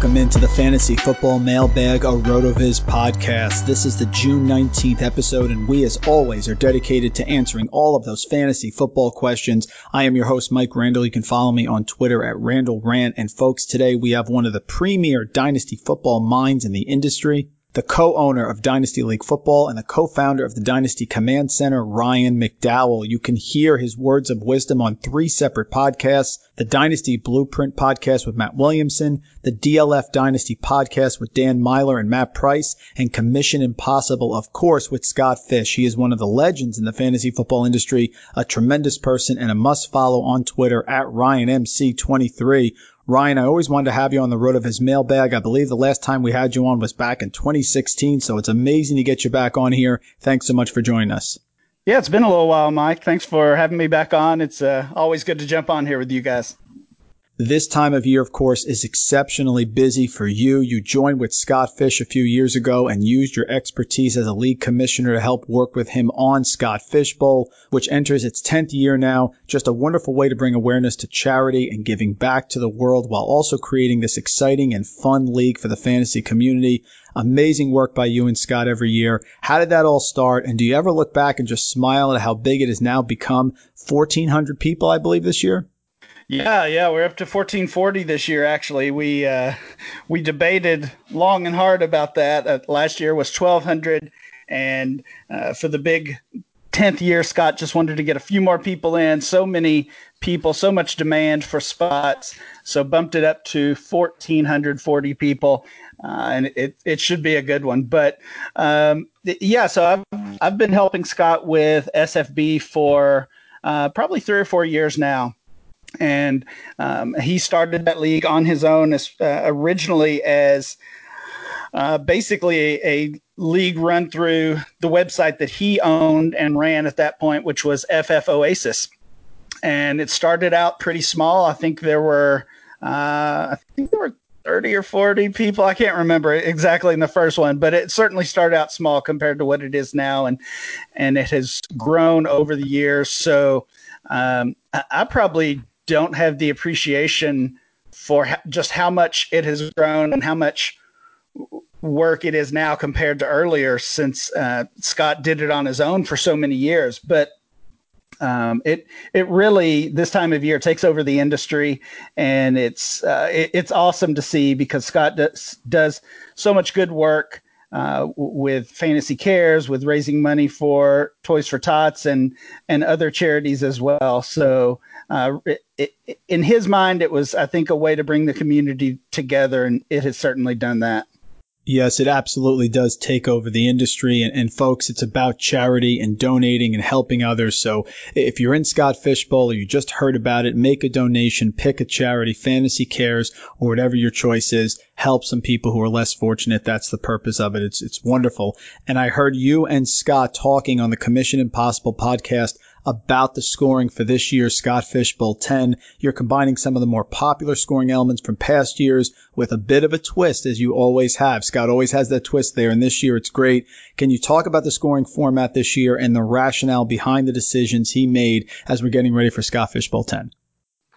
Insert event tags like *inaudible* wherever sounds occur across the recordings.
Welcome into the Fantasy Football Mailbag, a RotoViz podcast. This is the June 19th episode, and we, as always, are dedicated to answering all of those fantasy football questions. I am your host, Mike Randle. You can follow me on Twitter at Randle Rant. And folks, today we have one of the premier dynasty football minds in the industry the co-owner of Dynasty League Football and the co-founder of the Dynasty Command Center, Ryan McDowell. You can hear his words of wisdom on three separate podcasts, the Dynasty Blueprint podcast with Matt Williamson, the DLF Dynasty podcast with Dan Meylor and Matt Price, and Commission Impossible, of course, with Scott Fish. He is one of the legends in the fantasy football industry, a tremendous person and a must follow on Twitter at RyanMC23. Ryan, I always wanted to have you on the RotoViz mailbag. I believe the last time we had you on was back in 2016, so it's amazing to get you back on here. Thanks so much for joining us. Yeah, it's been a little while, Mike. Thanks for having me back on. It's uh, always good to jump on here with you guys. This time of year, of course, is exceptionally busy for you. You joined with Scott Fish a few years ago and used your expertise as a league commissioner to help work with him on Scott Fish Bowl, which enters its 10th year now. Just a wonderful way to bring awareness to charity and giving back to the world while also creating this exciting and fun league for the fantasy community. Amazing work by you and Scott every year. How did that all start? And do you ever look back and just smile at how big it has now become? 1,400 people, I believe, this year? Yeah, yeah, we're up to 1440 this year. Actually, we uh, we debated long and hard about that. Uh, last year was 1200, and uh, for the big 10th year, Scott just wanted to get a few more people in. So many people, so much demand for spots, so bumped it up to 1440 people, uh, and it it should be a good one. But um, yeah, so I've I've been helping Scott with SFB for uh, probably three or four years now and um, he started that league on his own as, uh, originally as uh, basically a, a, league run through the website that he owned and ran at that point, which was FF Oasis. And it started out pretty small. I think there were, uh, I think there were 30 or 40 people. I can't remember exactly in the first one, but it certainly started out small compared to what it is now. And, and it has grown over the years. So, um, I, I probably don't have the appreciation for just how much it has grown and how much work it is now compared to earlier since uh, Scott did it on his own for so many years. But um, it it really this time of year takes over the industry, and it's uh, it, it's awesome to see because Scott does does so much good work. Uh, with Fantasy Cares, with raising money for Toys for Tots and and other charities as well. So uh, it, in his mind, it was, I think, a way to bring the community together, and it has certainly done that. Yes, it absolutely does take over the industry. And, and, folks, it's about charity and donating and helping others. So if you're in Scott Fishbowl or you just heard about it, make a donation, pick a charity, Fantasy Cares, or whatever your choice is. Help some people who are less fortunate. That's the purpose of it. It's, it's wonderful. And I heard you and Scott talking on the Commission Impossible podcast about the scoring for this year's Scott Fish Bowl 10. You're combining some of the more popular scoring elements from past years with a bit of a twist, as you always have. Scott always has that twist there, and this year it's great. Can you talk about the scoring format this year and the rationale behind the decisions he made as we're getting ready for Scott Fish Bowl 10?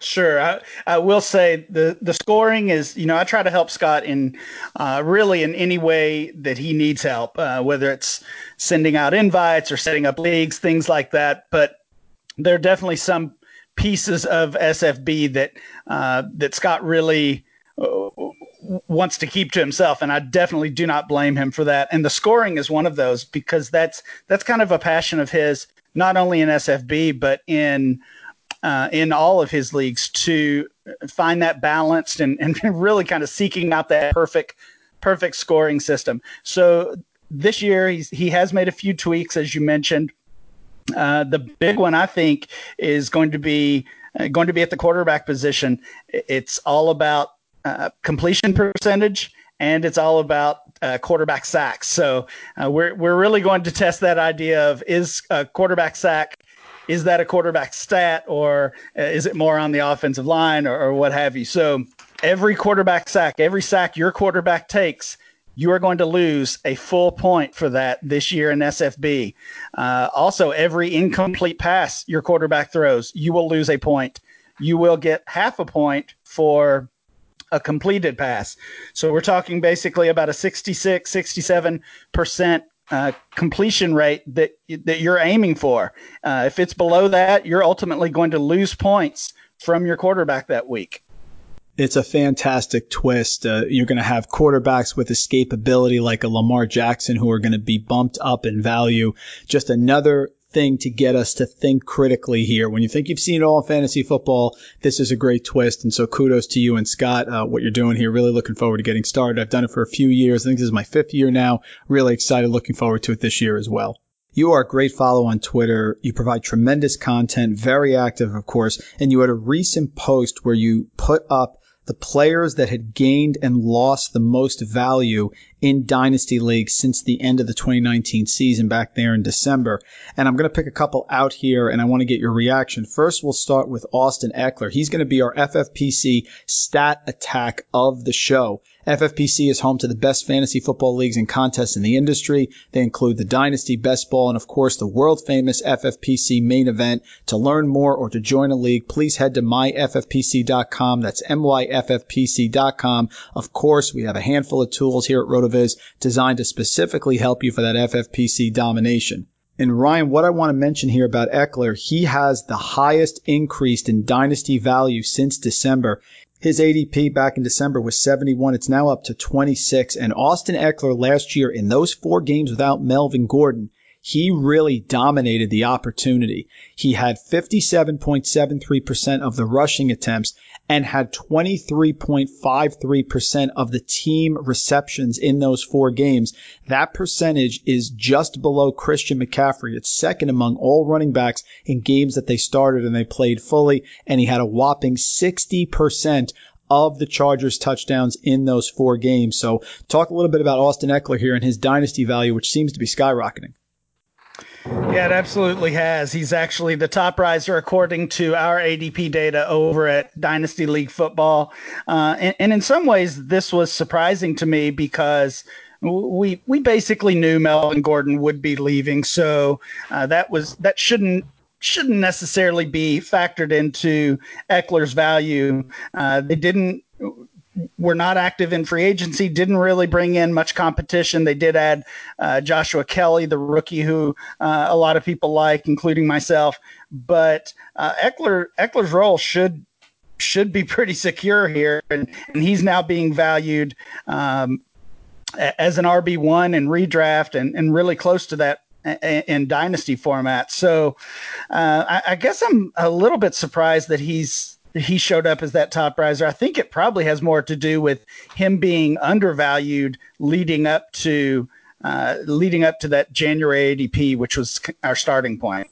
Sure, I, I, will say the the scoring is you know I try to help Scott in uh, really in any way that he needs help, uh, whether it's sending out invites or setting up leagues, things like that. But there are definitely some pieces of SFB that uh, that Scott really uh, wants to keep to himself, and I definitely do not blame him for that. And the scoring is one of those because that's that's kind of a passion of his, not only in SFB but in uh, in all of his leagues to find that balanced and, and *laughs* really kind of seeking out that perfect perfect scoring system. So this year he's, he has made a few tweaks, as you mentioned. Uh, the big one I think is going to be uh, going to be at the quarterback position. It's all about uh, completion percentage and it's all about uh, quarterback sacks. So uh, we're we're really going to test that idea of is a quarterback sack is that a quarterback stat or uh, is it more on the offensive line or, or what have you? So every quarterback sack, every sack your quarterback takes you are going to lose a full point for that this year in SFB. Uh, also, every incomplete pass your quarterback throws, you will lose a point. You will get half a point for a completed pass. So we're talking basically about a 66, 67% uh, completion rate that that you're aiming for. Uh, if it's below that, you're ultimately going to lose points from your quarterback that week it's a fantastic twist. Uh, you're going to have quarterbacks with escapability like a Lamar Jackson who are going to be bumped up in value. Just another thing to get us to think critically here. When you think you've seen it all in fantasy football, this is a great twist. And so kudos to you and Scott, uh, what you're doing here. Really looking forward to getting started. I've done it for a few years. I think this is my fifth year now. Really excited, looking forward to it this year as well. You are a great follow on Twitter. You provide tremendous content, very active, of course. And you had a recent post where you put up the players that had gained and lost the most value in Dynasty League since the end of the 2019 season back there in December. And I'm going to pick a couple out here and I want to get your reaction. First, we'll start with Austin Ekeler. He's going to be our FFPC stat attack of the show. FFPC is home to the best fantasy football leagues and contests in the industry. They include the Dynasty, Best Ball, and of course the world famous FFPC main event. To learn more or to join a league, please head to myffpc.com. That's myffpc.com. Of course, we have a handful of tools here at RotoViz designed to specifically help you for that FFPC domination. And Ryan, what I want to mention here about Ekeler, he has the highest increase in dynasty value since December. His ADP back in December was 71. It's now up to 26. And Austin Ekeler last year in those four games without Melvin Gordon, he really dominated the opportunity. He had 57.73% of the rushing attempts and had 23.53% of the team receptions in those four games. That percentage is just below Christian McCaffrey. It's second among all running backs in games that they started and they played fully. And he had a whopping 60% of the Chargers touchdowns in those four games. So talk a little bit about Austin Ekeler here and his dynasty value, which seems to be skyrocketing. Yeah, it absolutely has. He's actually the top riser according to our ADP data over at Dynasty League Football. Uh, and, and in some ways, this was surprising to me because we we basically knew Melvin Gordon would be leaving, so uh, that was that shouldn't shouldn't necessarily be factored into Ekeler's value. Uh, they didn't were not active in free agency, didn't really bring in much competition. They did add uh, Joshua Kelley, the rookie who uh, a lot of people like, including myself. But uh, Ekeler Ekeler's role should should be *laughs* pretty secure here, and, and he's now being valued um, as an RB one and redraft, and, and really close to that in dynasty format. So uh, I, I guess I'm a little bit surprised that he's he showed up as that top riser. I think it probably has more to do with him being undervalued leading up to uh, leading up to that January ADP, which was our starting point.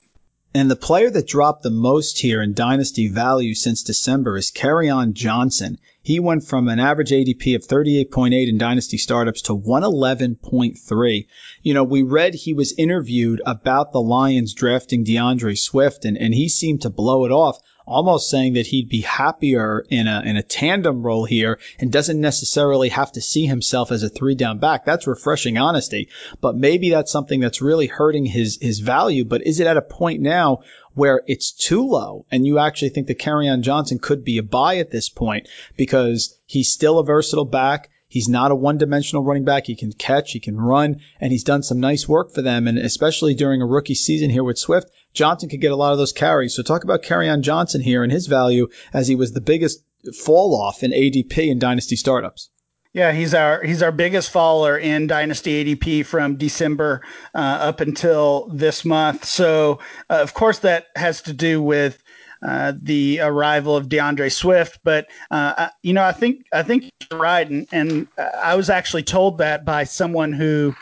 And the player that dropped the most here in dynasty value since December is Kerryon Johnson. He went from an average ADP of 38.8 in dynasty startups to 111.3. You know, we read he was interviewed about the Lions drafting D'Andre Swift and, and he seemed to blow it off almost saying that he'd be happier in a in a tandem role here and doesn't necessarily have to see himself as a three down back. That's refreshing honesty, but maybe that's something that's really hurting his his value. But is it at a point now where it's too low and you actually think that Kerryon Johnson could be a buy at this point because he's still a versatile back. He's not a one dimensional running back. He can catch, he can run, and he's done some nice work for them. And especially during a rookie season here with Swift, Johnson could get a lot of those carries. So talk about Kerryon Johnson here and his value as he was the biggest fall off in ADP in dynasty startups. Yeah, he's our he's our biggest faller in Dynasty ADP from December uh, up until this month. So uh, of course that has to do with uh, the arrival of D'Andre Swift. But uh, you know, I think I think you're right, and, and I was actually told that by someone who.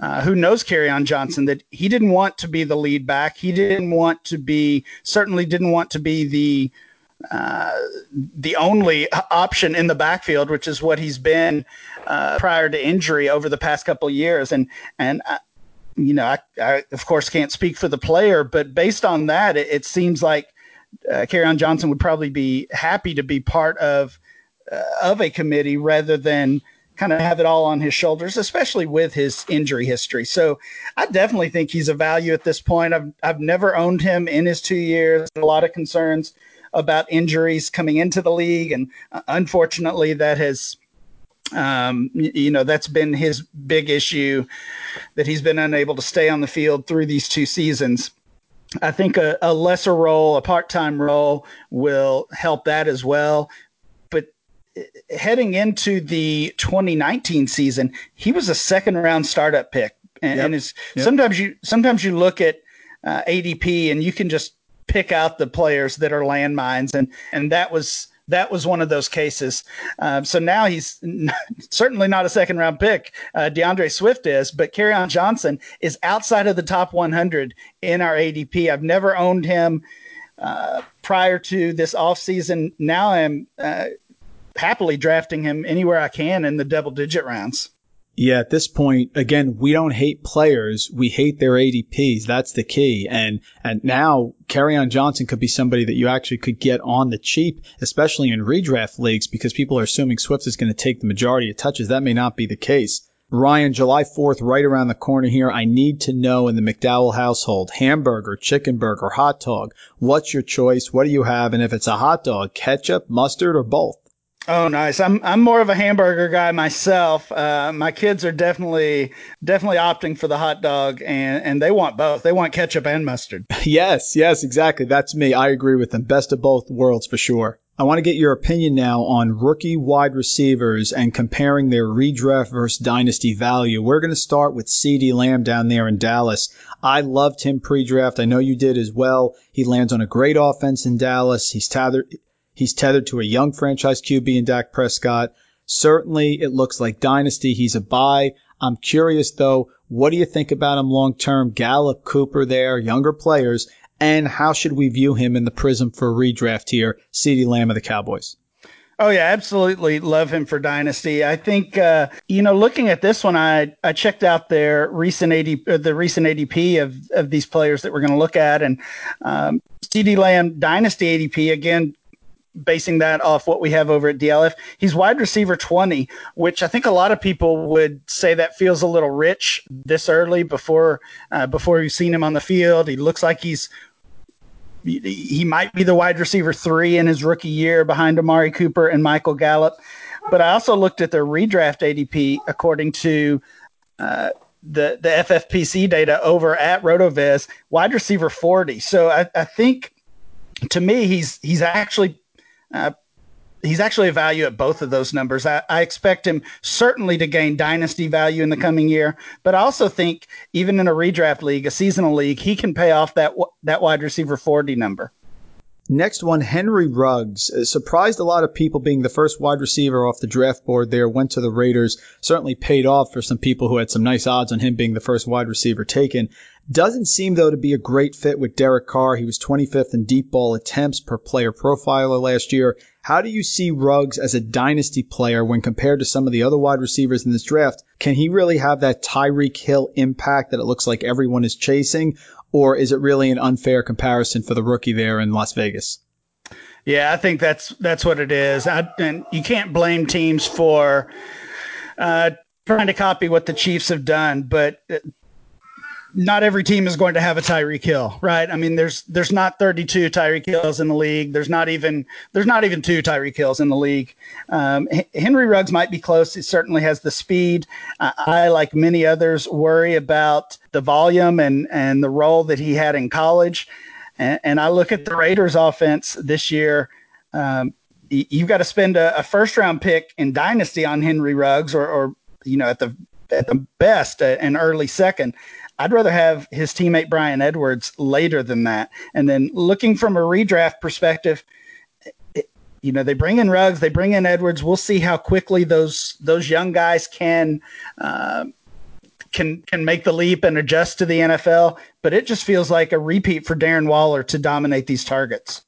Uh, who knows on Johnson that he didn't want to be the lead back. He didn't want to be, certainly didn't want to be the the only option in the backfield, which is what he's been uh, prior to injury over the past couple years. And and uh, you know, I, I, of course can't speak for the player, but based on that, it, it seems like uh, Kerryon Johnson would probably be happy to be part of uh, of a committee rather than kind of have it all on his shoulders, especially with his injury history. So I definitely think he's a value at this point. I've I've never owned him in his two years. A lot of concerns about injuries coming into the league, and uh, unfortunately, that has um, you know, that's been his big issue that he's been unable to stay on the field through these two seasons. I think a, a lesser role, a part time role, will help that as well. But uh, heading into the 2019 season, he was a second round startup pick. And, yep. and it's, yep. sometimes you sometimes you look at uh, ADP and you can just pick out the players that are landmines, and and that was that was one of those cases. Um, so now he's *laughs* certainly not a second round pick. Uh, D'Andre Swift is, but Kerryon Johnson is outside of the top 100 in our ADP. I've never owned him uh, prior to this offseason. Now I'm uh, happily drafting him anywhere I can in the double digit rounds. Yeah, at this point, again, we don't hate players. We hate their ADPs. That's the key. And, and now Kerryon Johnson could be somebody that you actually could get on the cheap, especially in redraft leagues, because people are assuming Swift is going to take the majority of touches. That may not be the case. Ryan, July 4th, right around the corner here. I need to know in the McDowell household, hamburger, chicken burger, hot dog. What's your choice? What do you have? And if it's a hot dog, ketchup, mustard, or both? Oh, nice. I'm I'm more of a hamburger guy myself. Uh, my kids are definitely definitely opting for the hot dog, and and they want both. They want ketchup and mustard. *laughs* Yes, yes, exactly. That's me. I agree with them. Best of both worlds for sure. I want to get your opinion now on rookie wide receivers and comparing their redraft versus dynasty value. We're going to start with CeeDee Lamb down there in Dallas. I loved him pre-draft. I know you did as well. He lands on a great offense in Dallas. He's tethered, He's tethered to a young franchise QB in Dak Prescott. Certainly, it looks like dynasty. He's a buy. I'm curious though, what do you think about him long term? Gallup, Cooper there, younger players, and how should we view him in the prism for redraft here? CeeDee Lamb of the Cowboys. Oh yeah, absolutely love him for dynasty. I think uh, you know, looking at this one, I I checked out their recent AD, uh, the recent ADP of of these players that we're going to look at, and um, CeeDee Lamb dynasty ADP again basing that off what we have over at DLF. He's wide receiver 20, which I think a lot of people would say that feels a little rich this early before uh, before you've seen him on the field. He looks like he's he might be the wide receiver three in his rookie year behind Amari Cooper and Michael Gallup. But I also looked at their redraft ADP according to uh, the the FFPC data over at RotoViz, wide receiver 40. So I, I think to me he's he's actually he's actually a value at both of those numbers. I, I, expect him certainly to gain dynasty value in the coming year, but I also think even in a redraft league, a seasonal league, he can pay off that that wide receiver 40 number. Next one, Henry Ruggs. Uh, surprised a lot of people being the first wide receiver off the draft board there, went to the Raiders. Certainly paid off for some people who had some nice odds on him being the first wide receiver taken. Doesn't seem, though, to be a great fit with Derek Carr. He was 25th in deep ball attempts per player profiler last year. How do you see Ruggs as a dynasty player when compared to some of the other wide receivers in this draft? Can he really have that Tyreek Hill impact that it looks like everyone is chasing? Or is it really an unfair comparison for the rookie there in Las Vegas? Yeah, I think that's that's what it is. I, and you can't blame teams for uh, trying to copy what the Chiefs have done, but not every team is going to have a Tyreek Hill, right? I mean, there's there's not 32 Tyreek Hills in the league. There's not even there's not even two Tyreek Hills in the league. Um, Henry Ruggs might be close. He certainly has the speed. Uh, I, like many others, worry about the volume and and the role that he had in college. And, and I look at the Raiders' offense this year. Um, you've got to spend a, a, first round pick in dynasty on Henry Ruggs, or, or you know at the at the best, uh, an early second. I'd rather have his teammate Bryan Edwards later than that. And then looking from a redraft perspective, it, you know, they bring in Ruggs, they bring in Edwards. We'll see how quickly those those young guys can. Uh, can can make the leap and adjust to the NFL, but it just feels like a repeat for Darren Waller to dominate these targets.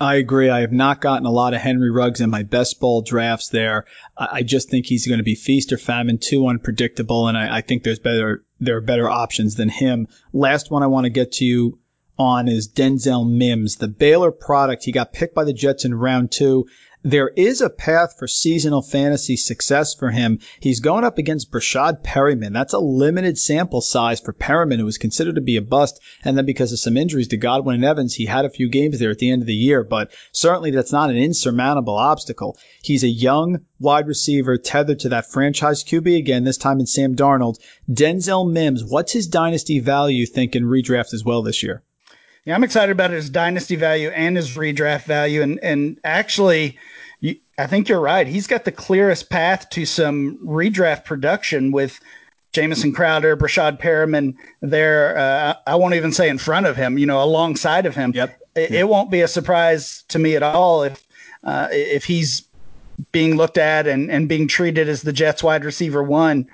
I agree. I have not gotten a lot of Henry Ruggs in my best ball drafts there. I just think he's going to be feast or famine, too unpredictable, and I, I think there's better there are better options than him. Last one I want to get to you on is Denzel Mims, the Baylor product. He got picked by the Jets in round two there is a path for seasonal fantasy success for him. He's going up against Breshad Perriman. That's a limited sample size for Perriman, who was considered to be a bust. And then because of some injuries to Godwin and Evans, he had a few games there at the end of the year. But certainly that's not an insurmountable obstacle. He's a young wide receiver tethered to that franchise QB again, this time in Sam Darnold. Denzel Mims, what's his dynasty value think in redraft as well this year? Yeah, I'm excited about his dynasty value and his redraft value. And and actually, you, I think you're right. He's got the clearest path to some redraft production with Jamison Crowder, Breshad Perriman there. Uh, I won't even say in front of him, you know, alongside of him. Yep. It, it won't be a surprise to me at all if uh, if he's being looked at and, and being treated as the Jets wide receiver one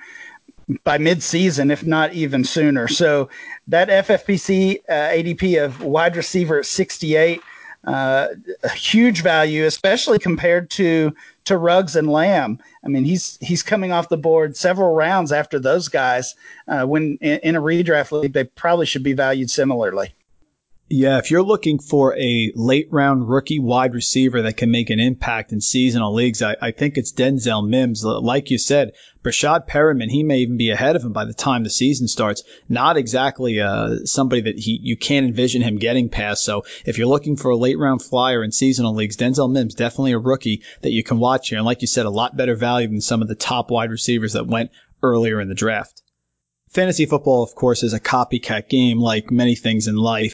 by midseason, if not even sooner. So that FFPC uh, ADP of wide receiver at 68, uh, a huge value, especially compared to to Ruggs and Lamb. I mean, he's he's coming off the board several rounds after those guys. Uh, when in, in a redraft league, they probably should be valued similarly. Yeah, if you're looking for a late round rookie wide receiver that can make an impact in seasonal leagues, I, I think it's Denzel Mims. Like you said, Breshad Perriman, he may even be ahead of him by the time the season starts. Not exactly uh, somebody that he you can't envision him getting past. So if you're looking for a late round flyer in seasonal leagues, Denzel Mims definitely a rookie that you can watch here. And like you said, a lot better value than some of the top wide receivers that went earlier in the draft. Fantasy football, of course, is a copycat game like many things in life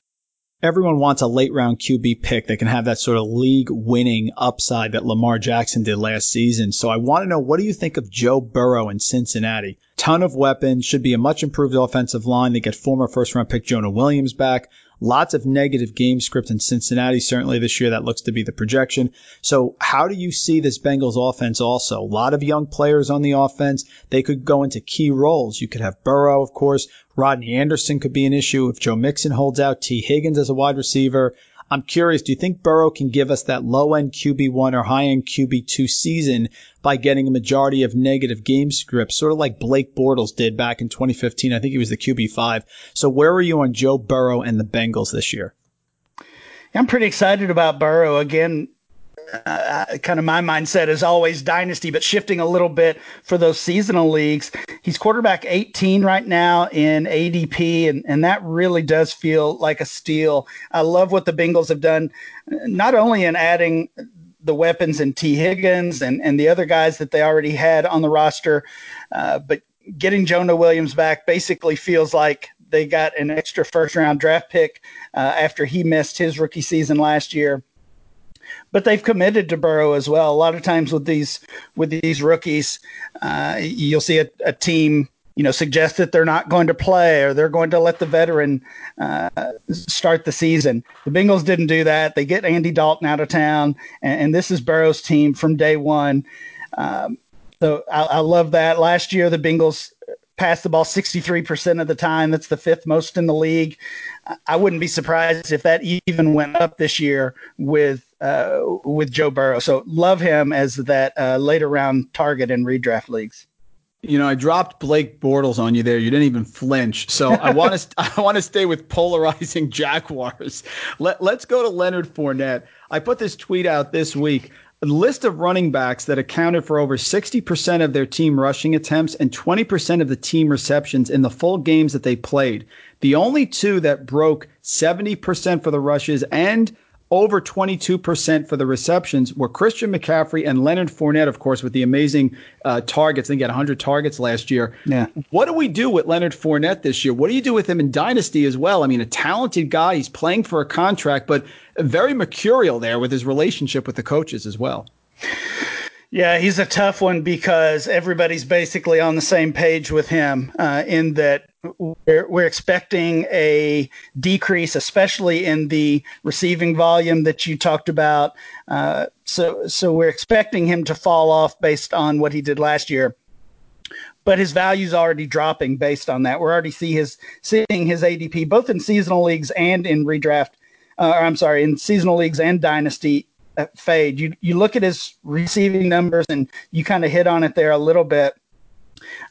everyone wants a late round QB pick that can have that sort of league winning upside that Lamar Jackson did last season. So I want to know what do you think of Joe Burrow in Cincinnati? Ton of weapons, should be a much improved offensive line. They get former first round pick Jonah Williams back. Lots of negative game script in Cincinnati, certainly this year. That looks to be the projection. So how do you see this Bengals offense also? A lot of young players on the offense. They could go into key roles. You could have Burrow, of course. Rodney Anderson could be an issue if Joe Mixon holds out. Tee Higgins as a wide receiver. I'm curious, do you think Burrow can give us that low end QB1 or high end QB2 season by getting a majority of negative game scripts, sort of like Blake Bortles did back in 2015? I think he was the QB5. So where are you on Joe Burrow and the Bengals this year? I'm pretty excited about Burrow. Again, uh, kind of my mindset is always dynasty, but shifting a little bit for those seasonal leagues. He's quarterback 18 right now in ADP, and, and that really does feel like a steal. I love what the Bengals have done, not only in adding the weapons and Tee Higgins and, and the other guys that they already had on the roster, uh, but getting Jonah Williams back basically feels like they got an extra first round draft pick uh, after he missed his rookie season last year but they've committed to Burrow as well. A lot of times with these with these rookies, uh, you'll see a, a, team you know suggest that they're not going to play or they're going to let the veteran uh, start the season. The Bengals didn't do that. They get Andy Dalton out of town, and, and this is Burrow's team from day one. Um, so I, I love that. Last year, the Bengals passed the ball 63% of the time. That's the fifth most in the league. I wouldn't be surprised if that even went up this year with uh, with Joe Burrow. So love him as that uh, later round target in redraft leagues. You know, I dropped Blake Bortles on you there. You didn't even flinch. So I *laughs* want to I want to stay with polarizing *laughs* Jaguars. Let, let's go to Leonard Fournette. I put this tweet out this week. A list of running backs that accounted for over 60% of their team rushing attempts and 20% of the team receptions in the full games that they played. The only two that broke 70% for the rushes and over 22% for the receptions were Christian McCaffrey and Leonard Fournette, of course, with the amazing uh, targets. They got 100 targets last year. Yeah. What do we do with Leonard Fournette this year? What do you do with him in Dynasty as well? I mean, a talented guy. He's playing for a contract, but very mercurial there with his relationship with the coaches as well. Yeah, he's a tough one because everybody's basically on the same page with him uh, in that we're, we're expecting a decrease, especially in the receiving volume that you talked about. Uh, so, so we're expecting him to fall off based on what he did last year. But his value's already dropping based on that. We're already see his seeing his ADP both in seasonal leagues and in redraft. Uh, I'm sorry, in seasonal leagues and dynasty fade. You you look at his receiving numbers and you kind of hit on it there a little bit.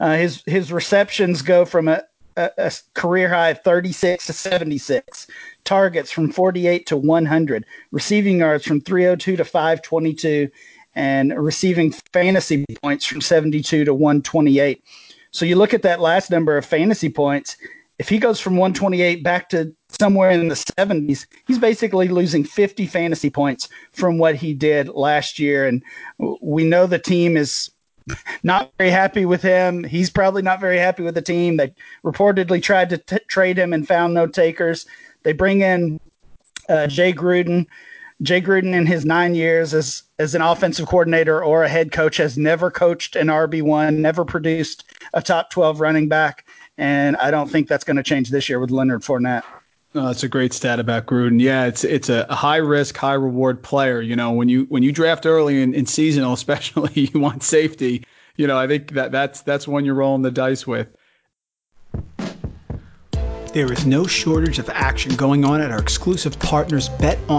Uh, his his receptions go from a, a, a, career high of 36 to 76, targets from 48 to 100, receiving yards from 302 to 522, and receiving fantasy points from 72 to 128. So you look at that last number of fantasy points. If he goes from 128 back to somewhere in the 70s, he's basically losing 50 fantasy points from what he did last year. And we know the team is not very happy with him. He's probably not very happy with the team. They reportedly tried to t- trade him and found no takers. They bring in uh, Jay Gruden. Jay Gruden, in his nine years as as an offensive coordinator or a head coach, has never coached an RB one, never produced a top twelve running back, and I don't think that's going to change this year with Leonard Fournette. Oh, that's a great stat about Gruden. Yeah, it's it's a high risk, high reward player. You know, when you when you draft early in, in seasonal, *laughs* especially, you want safety. You know, I think that that's that's one you're rolling the dice with. There is no shortage of action going on at our exclusive partners, betonline.ag.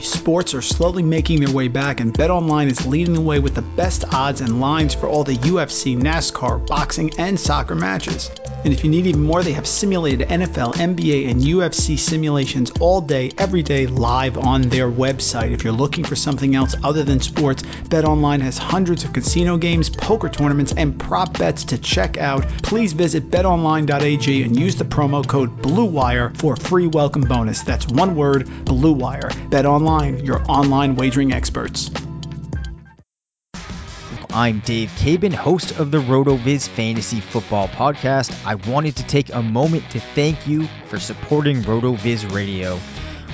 Sports are slowly making their way back, and BetOnline is leading the way with the best odds and lines for all the UFC, NASCAR, boxing, and soccer matches. And if you need even more, they have simulated NFL, NBA, and UFC simulations all day, every day, live on their website. If you're looking for something else other than sports, BetOnline has hundreds of casino games, poker tournaments, and prop bets to check out. Please visit betonline.ag and use the promo code BLUEWIRE for a free welcome bonus. That's one word, BLUEWIRE. Bet online, your online wagering experts. I'm Dave Caban, host of the RotoViz Fantasy Football Podcast. I wanted to take a moment to thank you for supporting RotoViz Radio.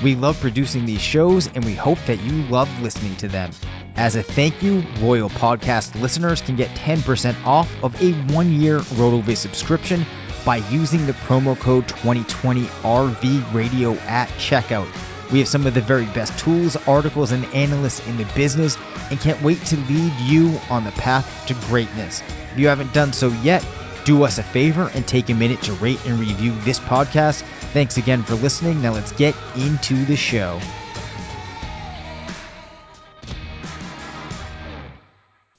We love producing these shows and we hope that you love listening to them. As a thank you, Royal Podcast listeners can get 10% off of a one year RotoViz subscription by using the promo code 2020RV Radio at checkout. We have some of the very best tools, articles, and analysts in the business and can't wait to lead you on the path to greatness. If you haven't done so yet, do us a favor and take a minute to rate and review this podcast. Thanks again for listening. Now let's get into the show.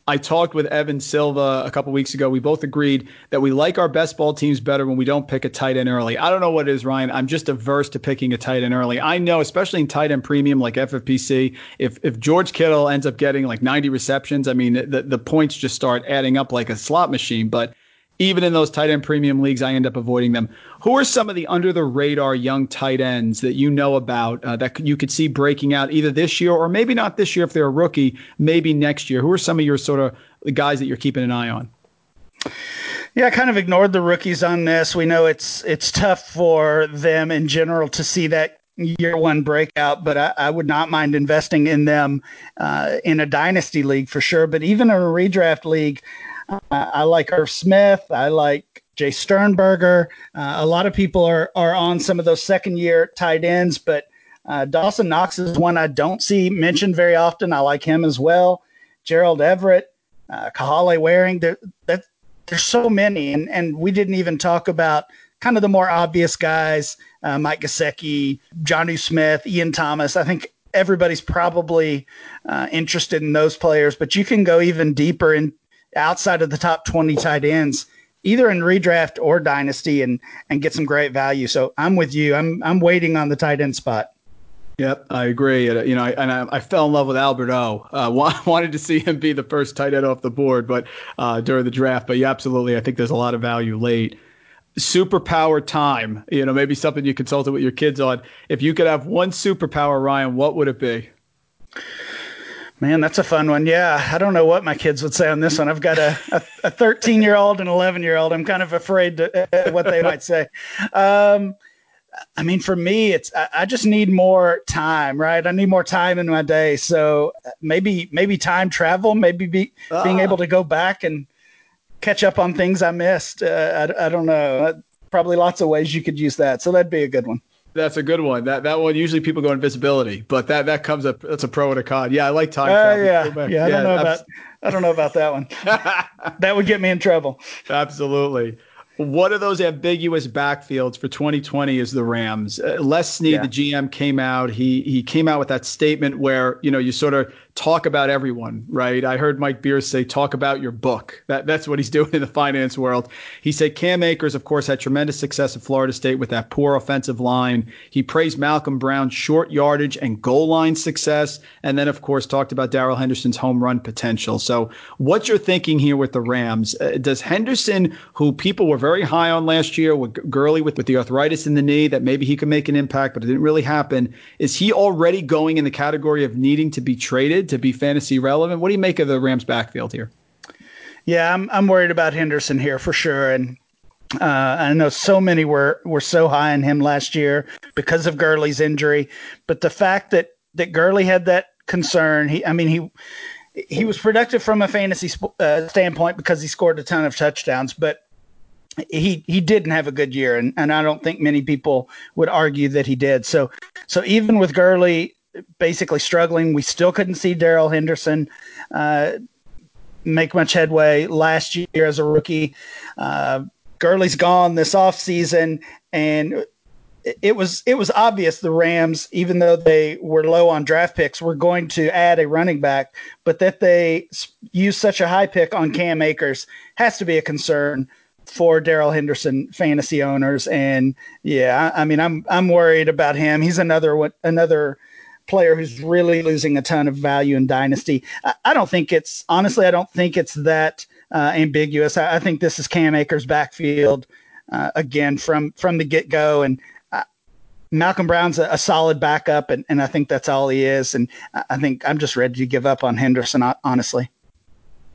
I talked with Evan Silva a couple weeks ago. We both agreed that we like our best ball teams better when we don't pick a tight end early. I don't know what it is, Ryan. I'm just averse to picking a tight end early. I know, especially in tight end premium like FFPC, if if George Kittle ends up getting like 90 receptions, I mean the the points just start adding up like a slot machine. But even in those tight end premium leagues, I end up avoiding them. Who are some of the under the radar young tight ends that you know about uh, that you could see breaking out either this year or maybe not this year if they're a rookie, maybe next year? Who are some of your sort of guys that you're keeping an eye on? Yeah, I kind of ignored the rookies on this. We know it's it's tough for them in general to see that year one breakout, but I, I would not mind investing in them uh, in a dynasty league for sure. But even in a redraft league, uh, I like Irv Smith. I like Jace Sternberger. Uh, a lot of people are are on some of those second year tight ends, but uh, Dawson Knox is one I don't see mentioned very often. I like him as well. Gerald Everett, uh, Kahale Warring. There, that, there's so many, and and we didn't even talk about kind of the more obvious guys: uh, Mike Gesicki, Jonnu Smith, Ian Thomas. I think everybody's probably uh, interested in those players, but you can go even deeper in outside of the top 20 tight ends, either in redraft or dynasty, and and get some great value. So I'm with you. I'm I'm waiting on the tight end spot. Yep, I agree. You know, I, and I, I, fell in love with Albert O. Uh, *laughs* wanted to see him be the first tight end off the board, but uh, during the draft. But yeah, absolutely, I think there's a lot of value late. Superpower time. You know, maybe something you consulted with your kids on. If you could have one superpower, Ryan, what would it be? Man, that's a fun one. Yeah, I don't know what my kids would say on this one. I've got a, a, 13 year old and 11 year old. I'm kind of afraid to, uh, what they might say. Um, I mean, for me, it's I, just need more time, right? I need more time in my day. So uh, maybe maybe time travel, maybe be, uh. being able to go back and catch up on things I missed. Uh, I, I don't know. Uh, probably lots of ways you could use that. So that'd be a good one. That's a good one. That that one usually people go invisibility, but that that comes up. That's a pro and a con. Yeah, I like time travel. yeah, yeah. I don't know about I don't know about that one. *laughs* that would get me in trouble. Absolutely. One of those ambiguous backfields for 2020 is the Rams. Uh, Les Snead, yeah. the GM, came out. He he came out with that statement where you know you sort of talk about everyone, right? I heard Mike Beers say, talk about your book. That, that's what he's *laughs* doing in the finance world. He said Cam Akers, of course, had tremendous success at Florida State with that poor offensive line. He praised Malcolm Brown's short yardage and goal line success. And then, of course, talked about Darrell Henderson's home run potential. So, what's your thinking here with the Rams? Uh, does Henderson, who people were very high on last year, with Gurley with, with the arthritis in the knee, that maybe he could make an impact, but it didn't really happen, is he already going in the category of needing to be traded? To be fantasy relevant. What do you make of the Rams backfield here? Yeah, I'm I'm worried about Henderson here for sure, and uh, I know so many were were so high on him last year because of Gurley's injury, but the fact that that Gurley had that concern, he I mean he he was productive from a fantasy uh, standpoint because he scored a ton of touchdowns, but he he didn't have a good year, and, and I don't think many people would argue that he did. So so even with Gurley basically struggling. We still couldn't see Darrell Henderson uh, make much headway last year as a rookie. Uh, Gurley's gone this offseason, and it was it was obvious the Rams, even though they were low on draft picks, were going to add a running back, but that they used such a high pick on Cam Akers has to be a concern for Darrell Henderson fantasy owners. And yeah, I, I mean, I'm I'm worried about him. He's another another player who's really losing a ton of value in dynasty. I, I don't think it's honestly, I don't think it's that uh, ambiguous. I, I, think this is Cam Akers' backfield uh, again from from the get go, and uh, Malcolm Brown's a, a, solid backup, and, and I think that's all he is. And I think I'm just ready to give up on Henderson, honestly.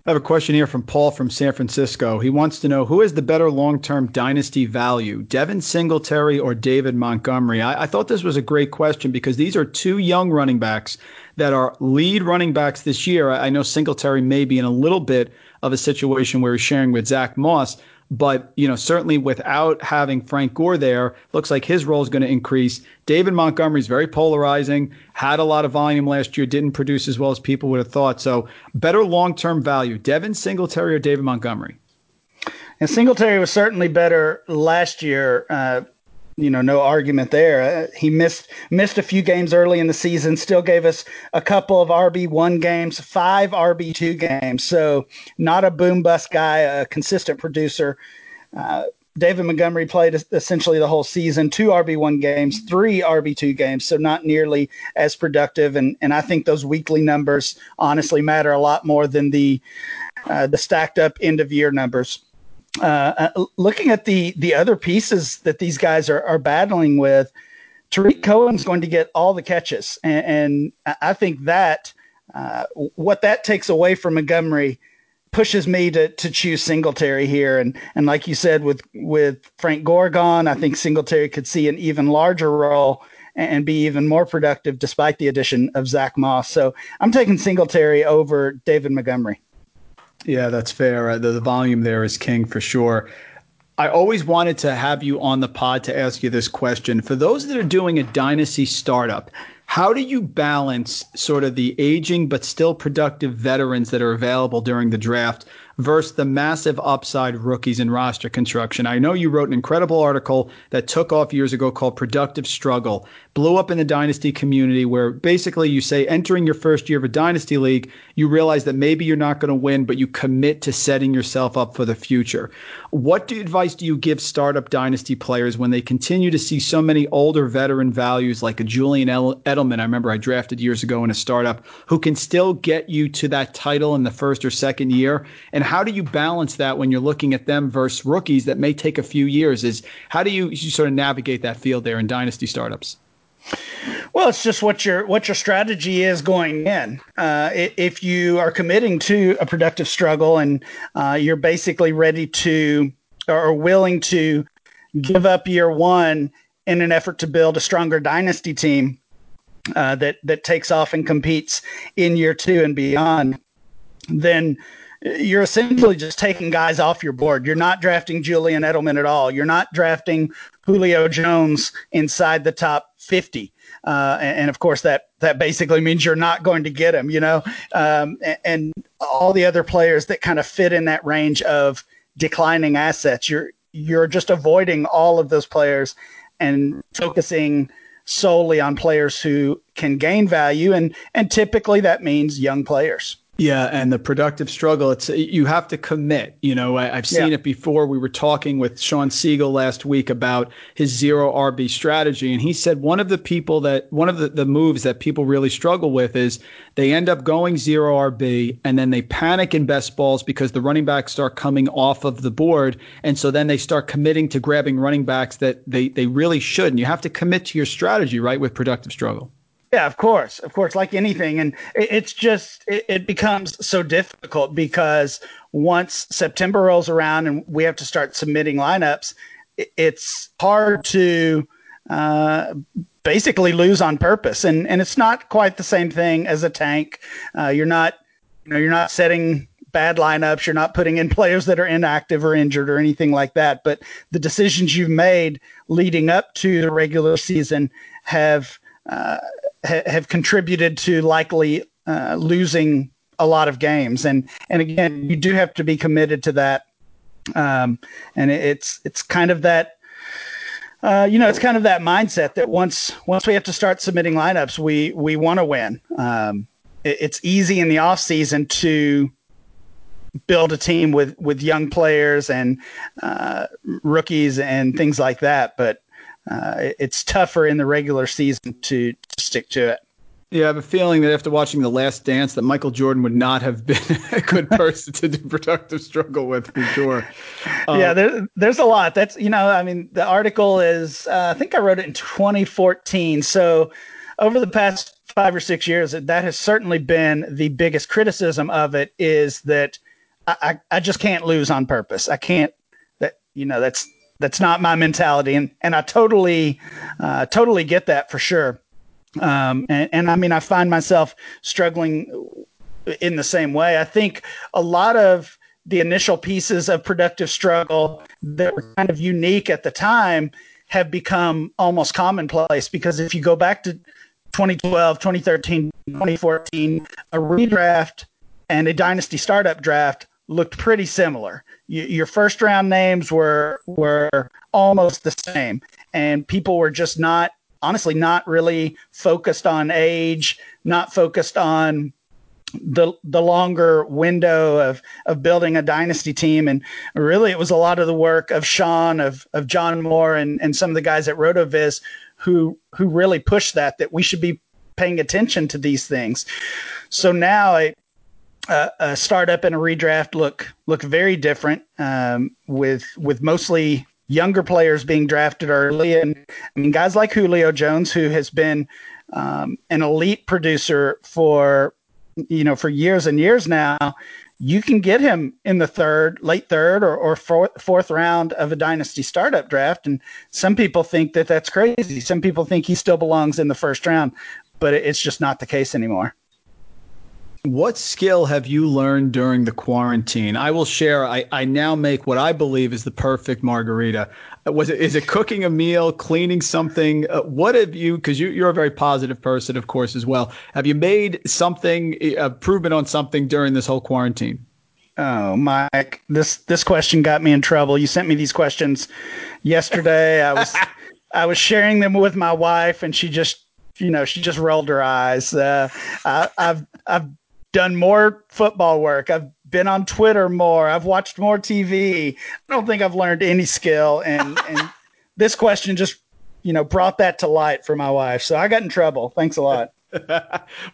I have a question here from Paul from San Francisco. He wants to know who is the better long term dynasty value, Devin Singletary or David Montgomery? I, I, thought this was a great question because these are two young running backs that are lead running backs this year. I, I know Singletary may be in a little bit of a situation where he's sharing with Zach Moss, but you know, certainly without having Frank Gore there, looks like his role is going to increase. David Montgomery is very polarizing. Had a lot of volume last year, didn't produce as well as people would have thought. So better long term value, Devin Singletary or David Montgomery. And Singletary was certainly better last year. Uh, you know, no argument there. Uh, he missed missed a few games early in the season. Still gave us a couple of RB one games, five RB two games. So not a boom bust guy, a consistent producer. Uh, David Montgomery played essentially the whole season, two RB1 games, three RB2 games, so not nearly as productive. And, and I think those weekly numbers honestly matter a lot more than the uh, the stacked up end of year numbers. Uh, uh, looking at the the other pieces that these guys are, are battling with, Tarik Cohen's going to get all the catches, and, and I think that uh, what that takes away from Montgomery pushes me to to choose Singletary here, and and like you said with with Frank Gorgon, I think Singletary could see an even larger role and be even more productive despite the addition of Zach Moss. So I'm taking Singletary over David Montgomery. Yeah, that's fair. Uh, the, the volume there is king for sure. I always wanted to have you on the pod to ask you this question. For those that are doing a dynasty startup, how do you balance sort of the aging but still productive veterans that are available during the draft versus the massive upside rookies in roster construction. I know you wrote an incredible article that took off years ago called Productive Struggle, blew up in the dynasty community, where basically you say entering your first year of a dynasty league, you realize that maybe you're not going to win, but you commit to setting yourself up for the future. What do, advice do you give startup dynasty players when they continue to see so many older veteran values like a Julian Edelman? I remember I drafted years ago in a startup who can still get you to that title in the first or second year and how do you balance that when you're looking at them versus rookies that may take a few years? Is how do you, you sort of navigate that field there in dynasty startups? Well, it's just what your what your strategy is going in. Uh, if you are committing to a productive struggle and uh, you're basically ready to or willing to give up year one in an effort to build a stronger dynasty team uh, that that takes off and competes in year two and beyond, then you're essentially just taking guys off your board. You're not drafting Julian Edelman at all. You're not drafting Julio Jones inside the top 50. Uh, and, and, of course, that that basically means you're not going to get him, you know, um, and, and, all the other players that kind of fit in that range of declining assets. You're you're just avoiding all of those players and focusing solely on players who can gain value, and and typically that means young players. Yeah, and the productive struggle, it's you have to commit. You know, I, have seen yeah. it before. We were talking with Shawn Siegele last week about his zero RB strategy, and he said one of the people that one of the, the moves that people really struggle with is they end up going zero RB and then they panic in best balls because the running backs start coming off of the board, and so then they start committing to grabbing running backs that they they really shouldn't. You have to commit to your strategy, right, with productive struggle. Yeah, of course, of course, like anything, and it's just it, it, becomes so difficult because once September rolls around and we have to start submitting lineups, it's hard to uh, basically lose on purpose, and and it's not quite the same thing as a tank. Uh, you're not, you know, you're not setting bad lineups. You're not putting in *laughs* players that are inactive or injured or anything like that. But the decisions you've made leading up to the regular season have uh, ha- have contributed to likely uh, losing a lot of games. And and again, you do have to be committed to that. Um, and it's it's kind of that. Uh, you know, it's kind of that mindset that once once we have to start submitting lineups, we we want to win. Um, it, it's easy in the off season to build a team with with young players and uh, rookies and things like that, but uh, it's tougher in the regular season to, to stick to it. Yeah, I have a feeling that after watching The Last Dance, that Michael Jordan would not have been *laughs* a good *laughs* person to do productive struggle with for sure. Um, *laughs* yeah, there, there's a lot. That's you know, I mean, the article is uh, I think I wrote it in 2014. So over the past five or six years, that has certainly been the biggest criticism of it. Is that I, I, I just can't lose on purpose. I can't. That you know, that's that's not my mentality, and and I totally, uh, totally get that for sure. Um, and, and I mean, I find myself struggling in the same way. I think a lot of the initial pieces of productive struggle that were kind of unique at the time have become almost commonplace because if you go back to 2012, 2013, 2014, a redraft and a dynasty startup draft looked pretty similar your first round names were were almost the same, and people were just not honestly not really focused on age, not focused on the the longer window of of building a dynasty team and really it was a lot of the work of Sean of of John Moore and and some of the guys at Rotoviz who who really pushed that that we should be paying attention to these things. So now I uh, a startup and a redraft look look very different um, with with mostly younger players being drafted early. And I mean guys like Julio Jones who has been um, an elite producer for you know for years and years now you can get him in the third late third or, or fourth, fourth round of a dynasty startup draft. And some people think that that's crazy. Some people think he still belongs in the first round but it's just not the case anymore what skill have you learned during the quarantine? I will share. I, I now make what I believe is the perfect margarita. Uh, was it is it cooking a meal, cleaning something? Uh, what have you? Because you, you're a very positive person, of course, as well. Have you made something improvement on something during this whole quarantine? Oh, Mike, this this question got me in trouble. You sent me these questions yesterday. I was I was sharing them with my wife, and she just you know she just rolled her eyes. Uh, I, I've I've done more football work. I've been on Twitter more. I've watched more TV. I don't think I've learned any skill. And, *laughs* and this question just, you know, brought that to light for my wife. So I got in trouble. Thanks a lot. *laughs*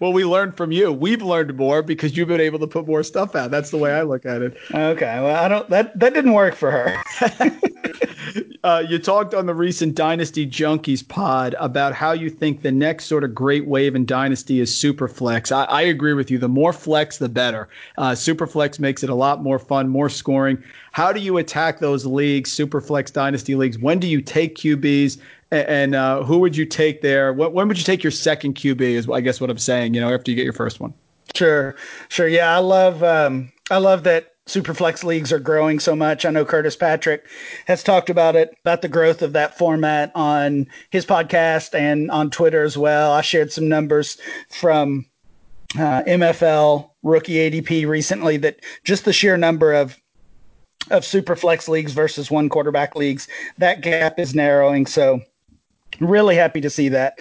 well, we learned from you. We've learned more because you've been able to put more stuff out. That's the way I look at it. Okay. Well, I don't, that, that didn't work for her. *laughs* Uh, you talked on the recent Dynasty Junkies pod about how you think the next sort of great wave in Dynasty is Superflex. I, I agree with you. The more flex, the better. Uh, Superflex makes it a lot more fun, more scoring. How do you attack those leagues, Superflex Dynasty leagues? When do you take QBs? And uh, who would you take there? When would you take your second QB? Is I guess what I'm saying. You know, after you get your first one. Sure, sure. Yeah, I love um, I love that Superflex leagues are growing so much. I know Curtis Patrick has talked about it, about the growth of that format on his podcast and on Twitter as well. I shared some numbers from uh, MFL rookie ADP recently that just the sheer number of of Superflex leagues versus one quarterback leagues, that gap is narrowing. So really happy to see that.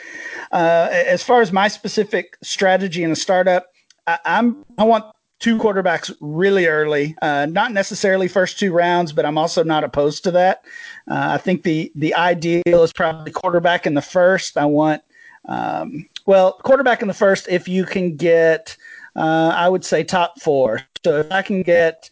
Uh, as far as my specific strategy in a startup, I, I'm I want two quarterbacks really early. Uh, not necessarily first two rounds, but I'm also not opposed to that. Uh, I think the the ideal is probably quarterback in the first. I want um, well quarterback in the first if you can get uh, I would say top four. So if I can get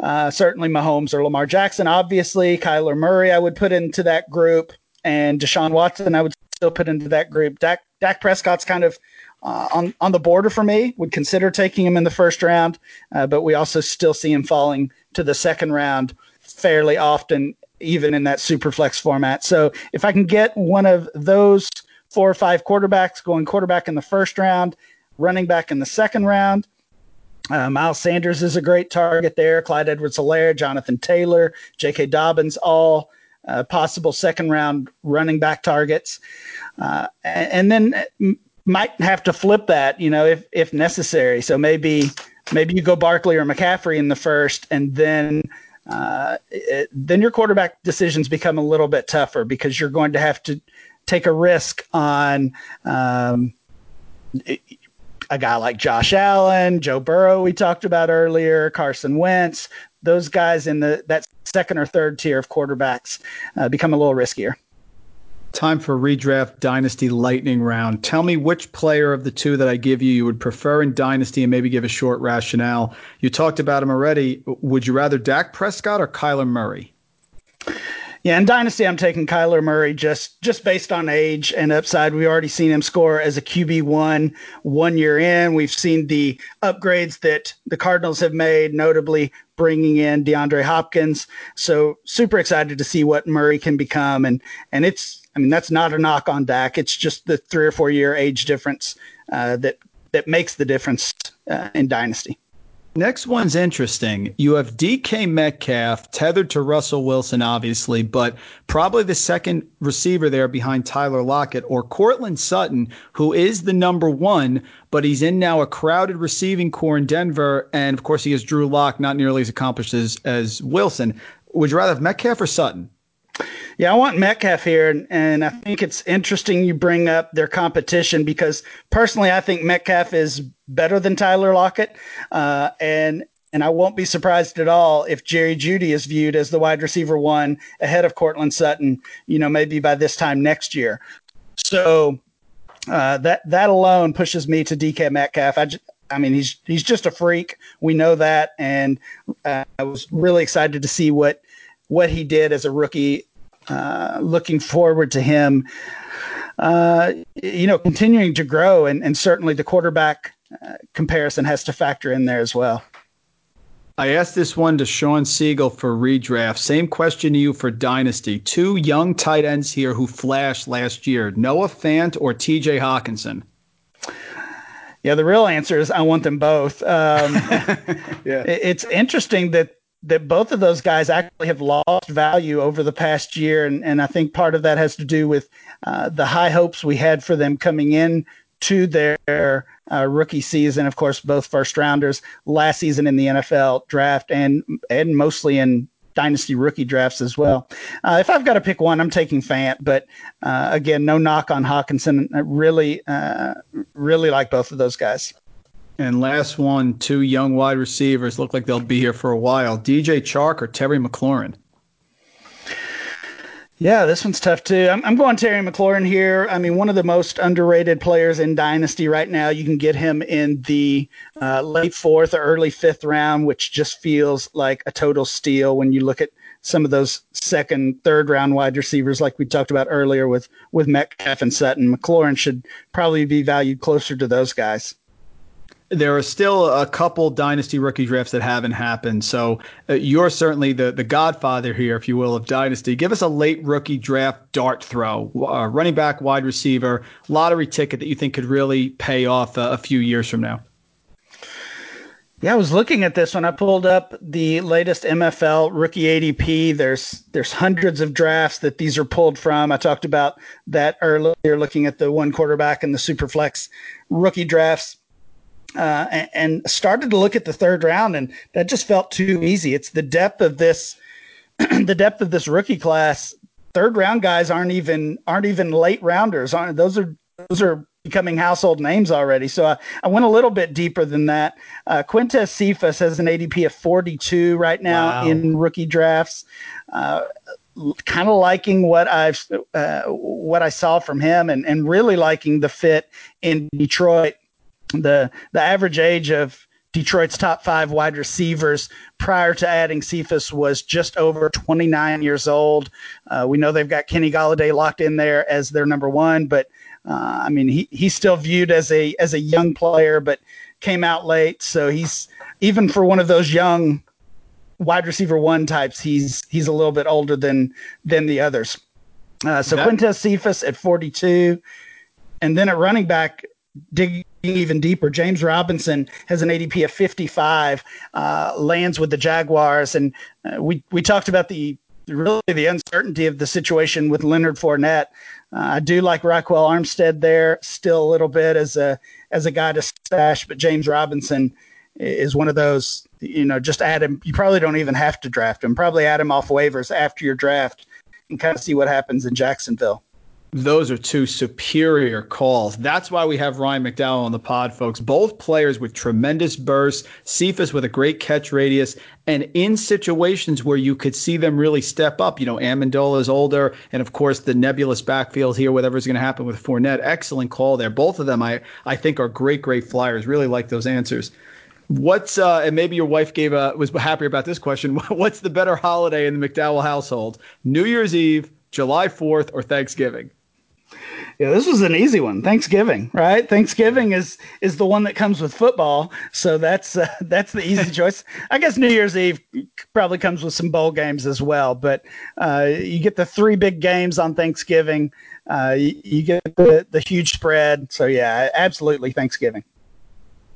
uh, certainly Mahomes or Lamar Jackson, obviously Kyler Murray I would put into that group, and Deshaun Watson I would still put into that group. Dak Dak Prescott's kind of uh, on on the border for me. Would consider taking him in the first round, uh, but we also still see him falling to the second round fairly often, even in that super flex format. So if I can get one of those four or five quarterbacks going quarterback in the first round, running back in the second round. Uh, Miles Sanders is a great target there. Clyde Edwards-Helaire, Jonathan Taylor, J.K. Dobbins, all uh, possible second round running back targets. Uh, and, then might have to flip that, you know, if if necessary. So maybe maybe you go Barkley or McCaffrey in the first, and then uh, it, then your quarterback decisions become a little bit tougher because you're going to have to take a risk on um, a guy like Josh Allen, Joe Burrow, we talked about earlier, Carson Wentz. Those guys in the that second or third tier of quarterbacks uh, become a little riskier. Time for redraft Dynasty Lightning Round. Tell me which player of the two that I give you you would prefer in Dynasty and maybe give a short rationale. You talked about him already. Would you rather Dak Prescott or Kyler Murray? Yeah, in Dynasty, I'm taking Kyler Murray just just based on age and upside. We've already seen him score as a QB one one year in. We've seen the upgrades that the Cardinals have made, notably bringing in DeAndre Hopkins. So super excited to see what Murray can become, and and it's I mean, that's not a knock on Dak. It's just the three or four year age difference uh, that that makes the difference uh, in dynasty. Next one's interesting. You have DK Metcalf tethered to Russell Wilson, obviously, but probably the second receiver there behind Tyler Lockett or Courtland Sutton, who is the number one, but he's in now a crowded receiving corps in Denver. And of course, he has Drew Lock, not nearly as accomplished as, as Wilson. Would you rather have Metcalf or Sutton? Yeah, I want Metcalf here, and, and, I think it's interesting you bring up their competition because personally, I think Metcalf is better than Tyler Lockett, uh, and and I won't be surprised at all if Jerry Jeudy is viewed as the wide receiver one ahead of Courtland Sutton. You know, maybe by this time next year. So uh, that that alone pushes me to DK Metcalf. I, I mean, he's he's just a freak. We know that, and uh, I was really excited to see what what he did as a rookie uh, looking forward to him, uh, you know, continuing to grow, and, and certainly the quarterback uh, comparison has to factor in there as well. I asked this one to Shawn Siegele for redraft. Same question to you for Dynasty. Two young tight ends here who flashed last year Noah Fant or TJ Hockenson? Yeah, the real answer is I want them both. Um, *laughs* yeah. It's interesting that that both of those guys actually have lost value over the past year, and, and I think part of that has to do with uh, the high hopes we had for them coming in to their uh, rookie season. Of course, both first rounders last season in the NFL draft, and and mostly in dynasty rookie drafts as well. Uh, if I've got to pick one, I'm taking Fant, but uh, again, no knock on Hockenson. I really, uh, really like both of those guys. And last one, two young wide receivers look like they'll be here for a while. DJ Chark or Terry McLaurin? Yeah, this one's tough too. I'm, I'm going Terry McLaurin here. I mean, one of the most underrated players in Dynasty right now. You can get him in the uh, late fourth or early fifth round, which just feels like a total steal when you look at some of those second, third round wide receivers, like we talked about earlier with with Metcalf and Sutton. McLaurin should probably be valued closer to those guys there are still a couple dynasty rookie drafts that haven't happened. So uh, you're certainly the the godfather here, if you will, of dynasty. Give us a late rookie draft dart throw, uh, running back, wide receiver, lottery ticket that you think could really pay off uh, a few years from now. Yeah, I was looking at this when I pulled up the latest MFL rookie ADP. There's there's hundreds of drafts that these are pulled from. I talked about that earlier, looking at the one quarterback and the superflex rookie drafts uh, and, started to look at the third round, and that just felt too easy. It's the depth of this, *clears throat* the depth of this rookie class. Third round guys aren't even aren't even late rounders. Aren't those are those are becoming household names already. So I, I went a little bit deeper than that. Uh, Quintez Cephus has an ADP of 42 right now wow. in rookie drafts. Uh, kind of liking what I've uh, what I saw from him, and and really liking the fit in Detroit the the average age of Detroit's top five wide receivers prior to adding Cephus was just over 29 years old. Uh, we know they've got Kenny Golladay locked in there as their number one, but uh, I mean he he's still viewed as a as a young player, but came out late, so he's even for one of those young wide receiver one types, he's he's a little bit older than than the others. Uh, so okay. Quintez Cephus at 42, and then at running back, dig even deeper, James Robinson has an ADP of 55, uh, lands with the Jaguars, and uh, we we talked about the really the uncertainty of the situation with Leonard Fournette. Uh, I do like Ryquell Armstead there still a little bit as a as a guy to stash, but James Robinson is one of those. You know, just add him. You probably don't even have to draft him. Probably add him off waivers after your draft and kind of see what happens in Jacksonville. Those are two superior calls. That's why we have Ryan McDowell on the pod, folks. Both players with tremendous bursts, Cephus with a great catch radius, and in situations where you could see them really step up. You know, Amendola is older, and of course the nebulous backfield here, whatever's going to happen with Fournette. Excellent call there. Both of them, I I think, are great, great flyers. Really like those answers. What's uh, and maybe your wife gave a was happier about this question. *laughs* What's the better holiday in the McDowell household? New Year's Eve, July 4th, or Thanksgiving? Yeah, this was an easy one. Thanksgiving, right? Thanksgiving is is the one that comes with football, so that's uh, *laughs* that's the easy choice. I guess New Year's Eve probably comes with some bowl games as well, but uh, you get the three big games on Thanksgiving. Uh, you, you, get the the huge spread. So yeah, absolutely Thanksgiving.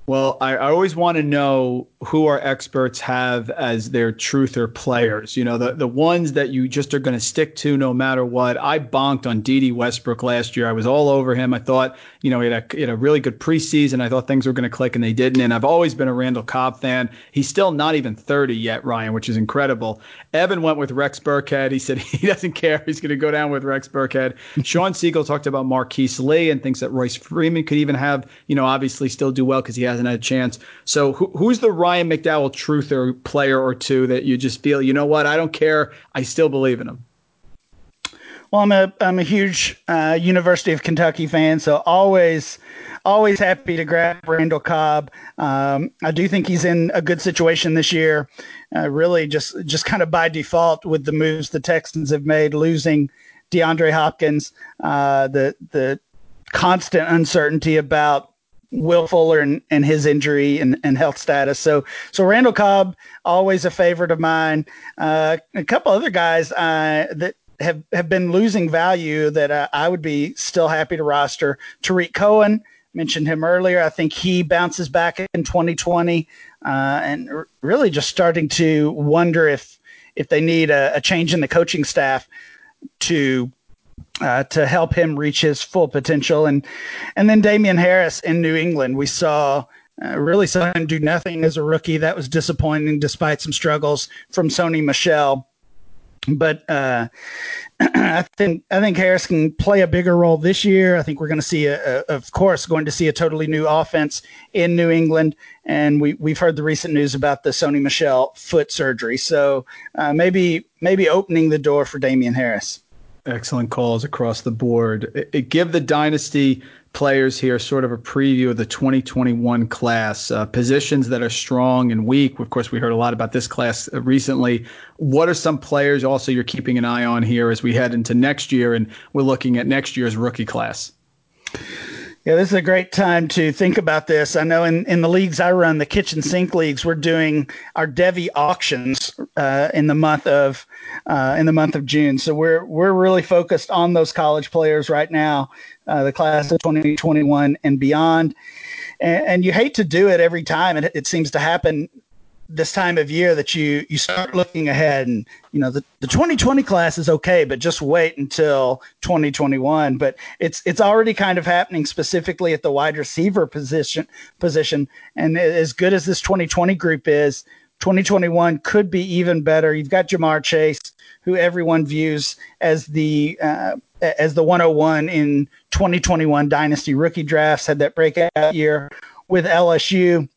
Well, I, I always want to know who our experts have as their truther players. You know, the, the ones that you just are going to stick to no matter what. I bonked on Dede Westbrook last year. I was all over him. I thought, you know, he had a, he had a really good preseason. I thought things were going to click and they didn't. And I've always been a Randall Cobb fan. He's still not even 30 yet, Ryan, which is incredible. Evan went with Rex Burkhead. He said *laughs* he doesn't care. He's going to go down with Rex Burkhead. Shawn Siegele talked about Marquise Lee and thinks that Royce Freeman could even have, you know, obviously still do well because he hasn't had a chance. So who, who's the Ryan McDowell truther player or two that you just feel, you know what, I don't care. I still believe in him. Well, I'm a I'm a huge uh, University of Kentucky fan, so always always happy to grab Randall Cobb. Um, I do think he's in a good situation this year. Uh, really, just just kind of by default with the moves the Texans have made, losing DeAndre Hopkins, uh, the the constant uncertainty about Will Fuller and, and his injury and, and health status. So so Randall Cobb always a favorite of mine. Uh, a couple other guys uh, that have have been losing value that uh, I would be still happy to roster. Tarik Cohen mentioned him earlier. I think he bounces back in 2020, uh, and r- really just starting to wonder if if they need a, a change in the coaching staff to uh, to help him reach his full potential. And and then Damien Harris in New England, we saw uh, really saw him do nothing as a rookie. That was disappointing, despite some struggles from Sony Michel. But uh, *clears throat* I think I think Harris can play a bigger role this year. I think we're going to see, a, a, of course, going to see a totally new offense in New England, and we we've heard the recent news about the Sony Michel foot surgery. So uh, maybe maybe opening the door for Damien Harris. Excellent calls across the board. It, it give the dynasty players here, sort of a preview of the 2021 class, uh, positions that are strong and weak. Of course, we heard a lot about this class uh, recently. What are some players also you're keeping an eye on here as we head into next year and we're looking at next year's rookie class? Yeah, this is a great time to think about this. I know in, in the leagues I run, the kitchen sink leagues, we're doing our devy auctions uh, in the month of uh, in the month of June. So we're we're really focused on those college players right now, uh, the class of 2021 and beyond. And, and, you hate to do it every time, and it, it seems to happen this time of year that you you start looking ahead and you know the, the 2020 class is okay but just wait until 2021 but it's it's already kind of happening specifically at the wide receiver position position. And as good as this 2020 group is 2021 could be even better. You've got Ja'Marr Chase who everyone views as the uh, as the 101 in 2021 dynasty rookie drafts. Had that breakout year with LSU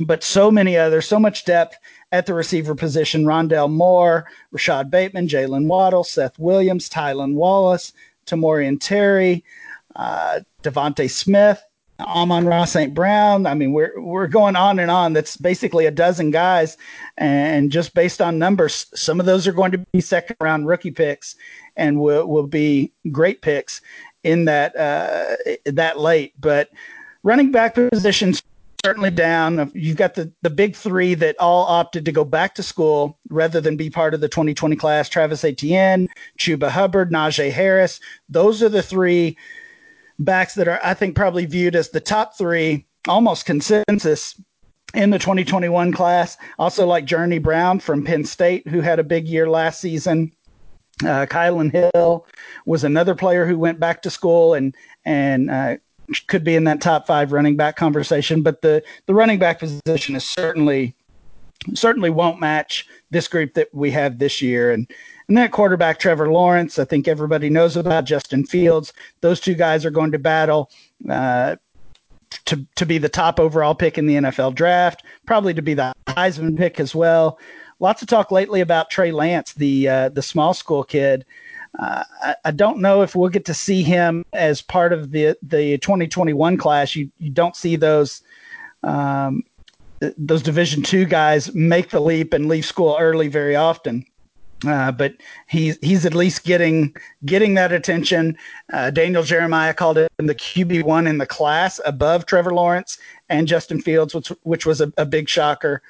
but so many others, so much depth at the receiver position. Rondale Moore, Rashod Bateman, Jaylen Waddle, Seth Williams, Tylan Wallace, Tamorrion Terry, uh, DeVonta Smith, Amon-Ra St. Brown. I mean, we're we're going on and on. That's basically a dozen guys, and just based on numbers, some of those are going to be second round rookie picks, and will will be great picks in that uh, that late. But running back positions certainly down. You've got the, the big three that all opted to go back to school rather than be part of the 2020 class Travis Etienne, Chuba Hubbard, Najee Harris. Those are the three backs that are, I think, probably viewed as the top three, almost consensus in the 2021 class. Also, like Journey Brown from Penn State, who had a big year last season. Uh, Kylin Hill was another player who went back to school and and uh, could be in that top five running back conversation, but the the running back position is certainly certainly won't match this group that we have this year. And and that quarterback Trevor Lawrence, I think everybody knows about Justin Fields. Those two guys are going to battle uh, to to be the top overall pick in the NFL draft, probably to be the Heisman pick as well. Lots of talk lately about Trey Lance, the uh, the small school kid uh, I, I, don't know if we'll get to see him as part of the the 2021 class. You you don't see those um, those Division two guys make the leap and leave school early very often. Uh, but he's he's at least getting getting that attention. Uh, Daniel Jeremiah called him the QB one in the class above Trevor Lawrence and Justin Fields, which which was a, a big shocker.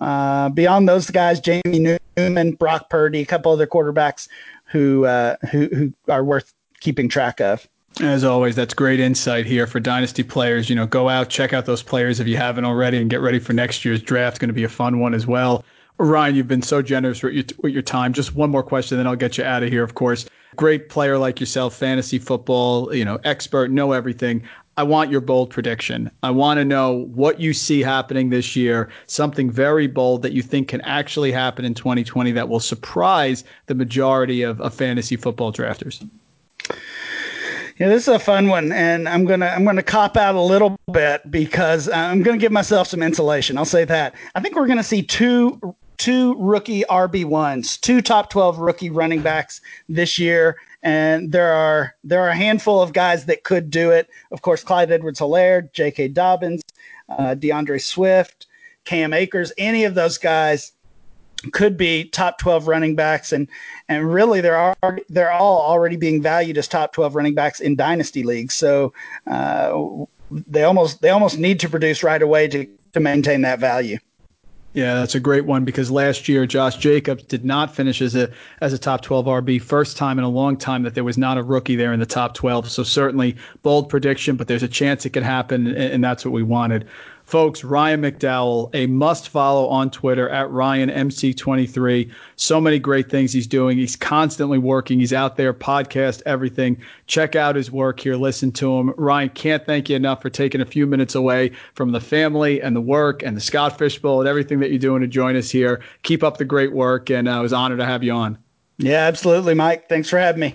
Uh, beyond those guys, Jamie Newman, Brock Purdy, a couple other quarterbacks who uh, who who are worth keeping track of. As always, that's great insight here for dynasty players. You know, go out, check out those players if you haven't already, and get ready for next year's draft. Going to be a fun one as well. Ryan, you've been so generous with your, with your time. Just one more question, then I'll get you out of here. Of course, great player like yourself, fantasy football, you know, expert, know everything. I want your bold prediction. I want to know what you see happening this year, something very bold that you think can actually happen in 2020 that will surprise the majority of, of fantasy football drafters. Yeah, this is a fun one, and I'm gonna I'm gonna cop out a little bit because I'm gonna give myself some insulation. I'll say that. I think we're gonna see two two rookie RB ones, two top 12 rookie running backs this year, and there are there are a handful of guys that could do it. Of course, Clyde Edwards-Helaire, J.K. Dobbins, uh, D'Andre Swift, Cam Akers, any of those guys could be top 12 running backs and and really they're are they're all already being valued as top 12 running backs in dynasty leagues so uh, they almost they almost need to produce right away to to maintain that value yeah, that's a great one because last year Josh Jacobs did not finish as a as a top 12 RB. First time in a long time that there was not a rookie there in the top 12. So certainly bold prediction, but there's a chance it could happen, and that's what we wanted. Folks, Ryan McDowell, a must follow on Twitter at RyanMC23. So many great things he's doing. He's constantly working. He's out there, podcast, everything. Check out his work here. Listen to him. Ryan, can't thank you enough for taking a few minutes away from the family and the work and the Scott Fish Bowl and everything that you're doing to join us here. Keep up the great work, and uh, I was honored to have you on. Yeah, absolutely, Mike. Thanks for having me.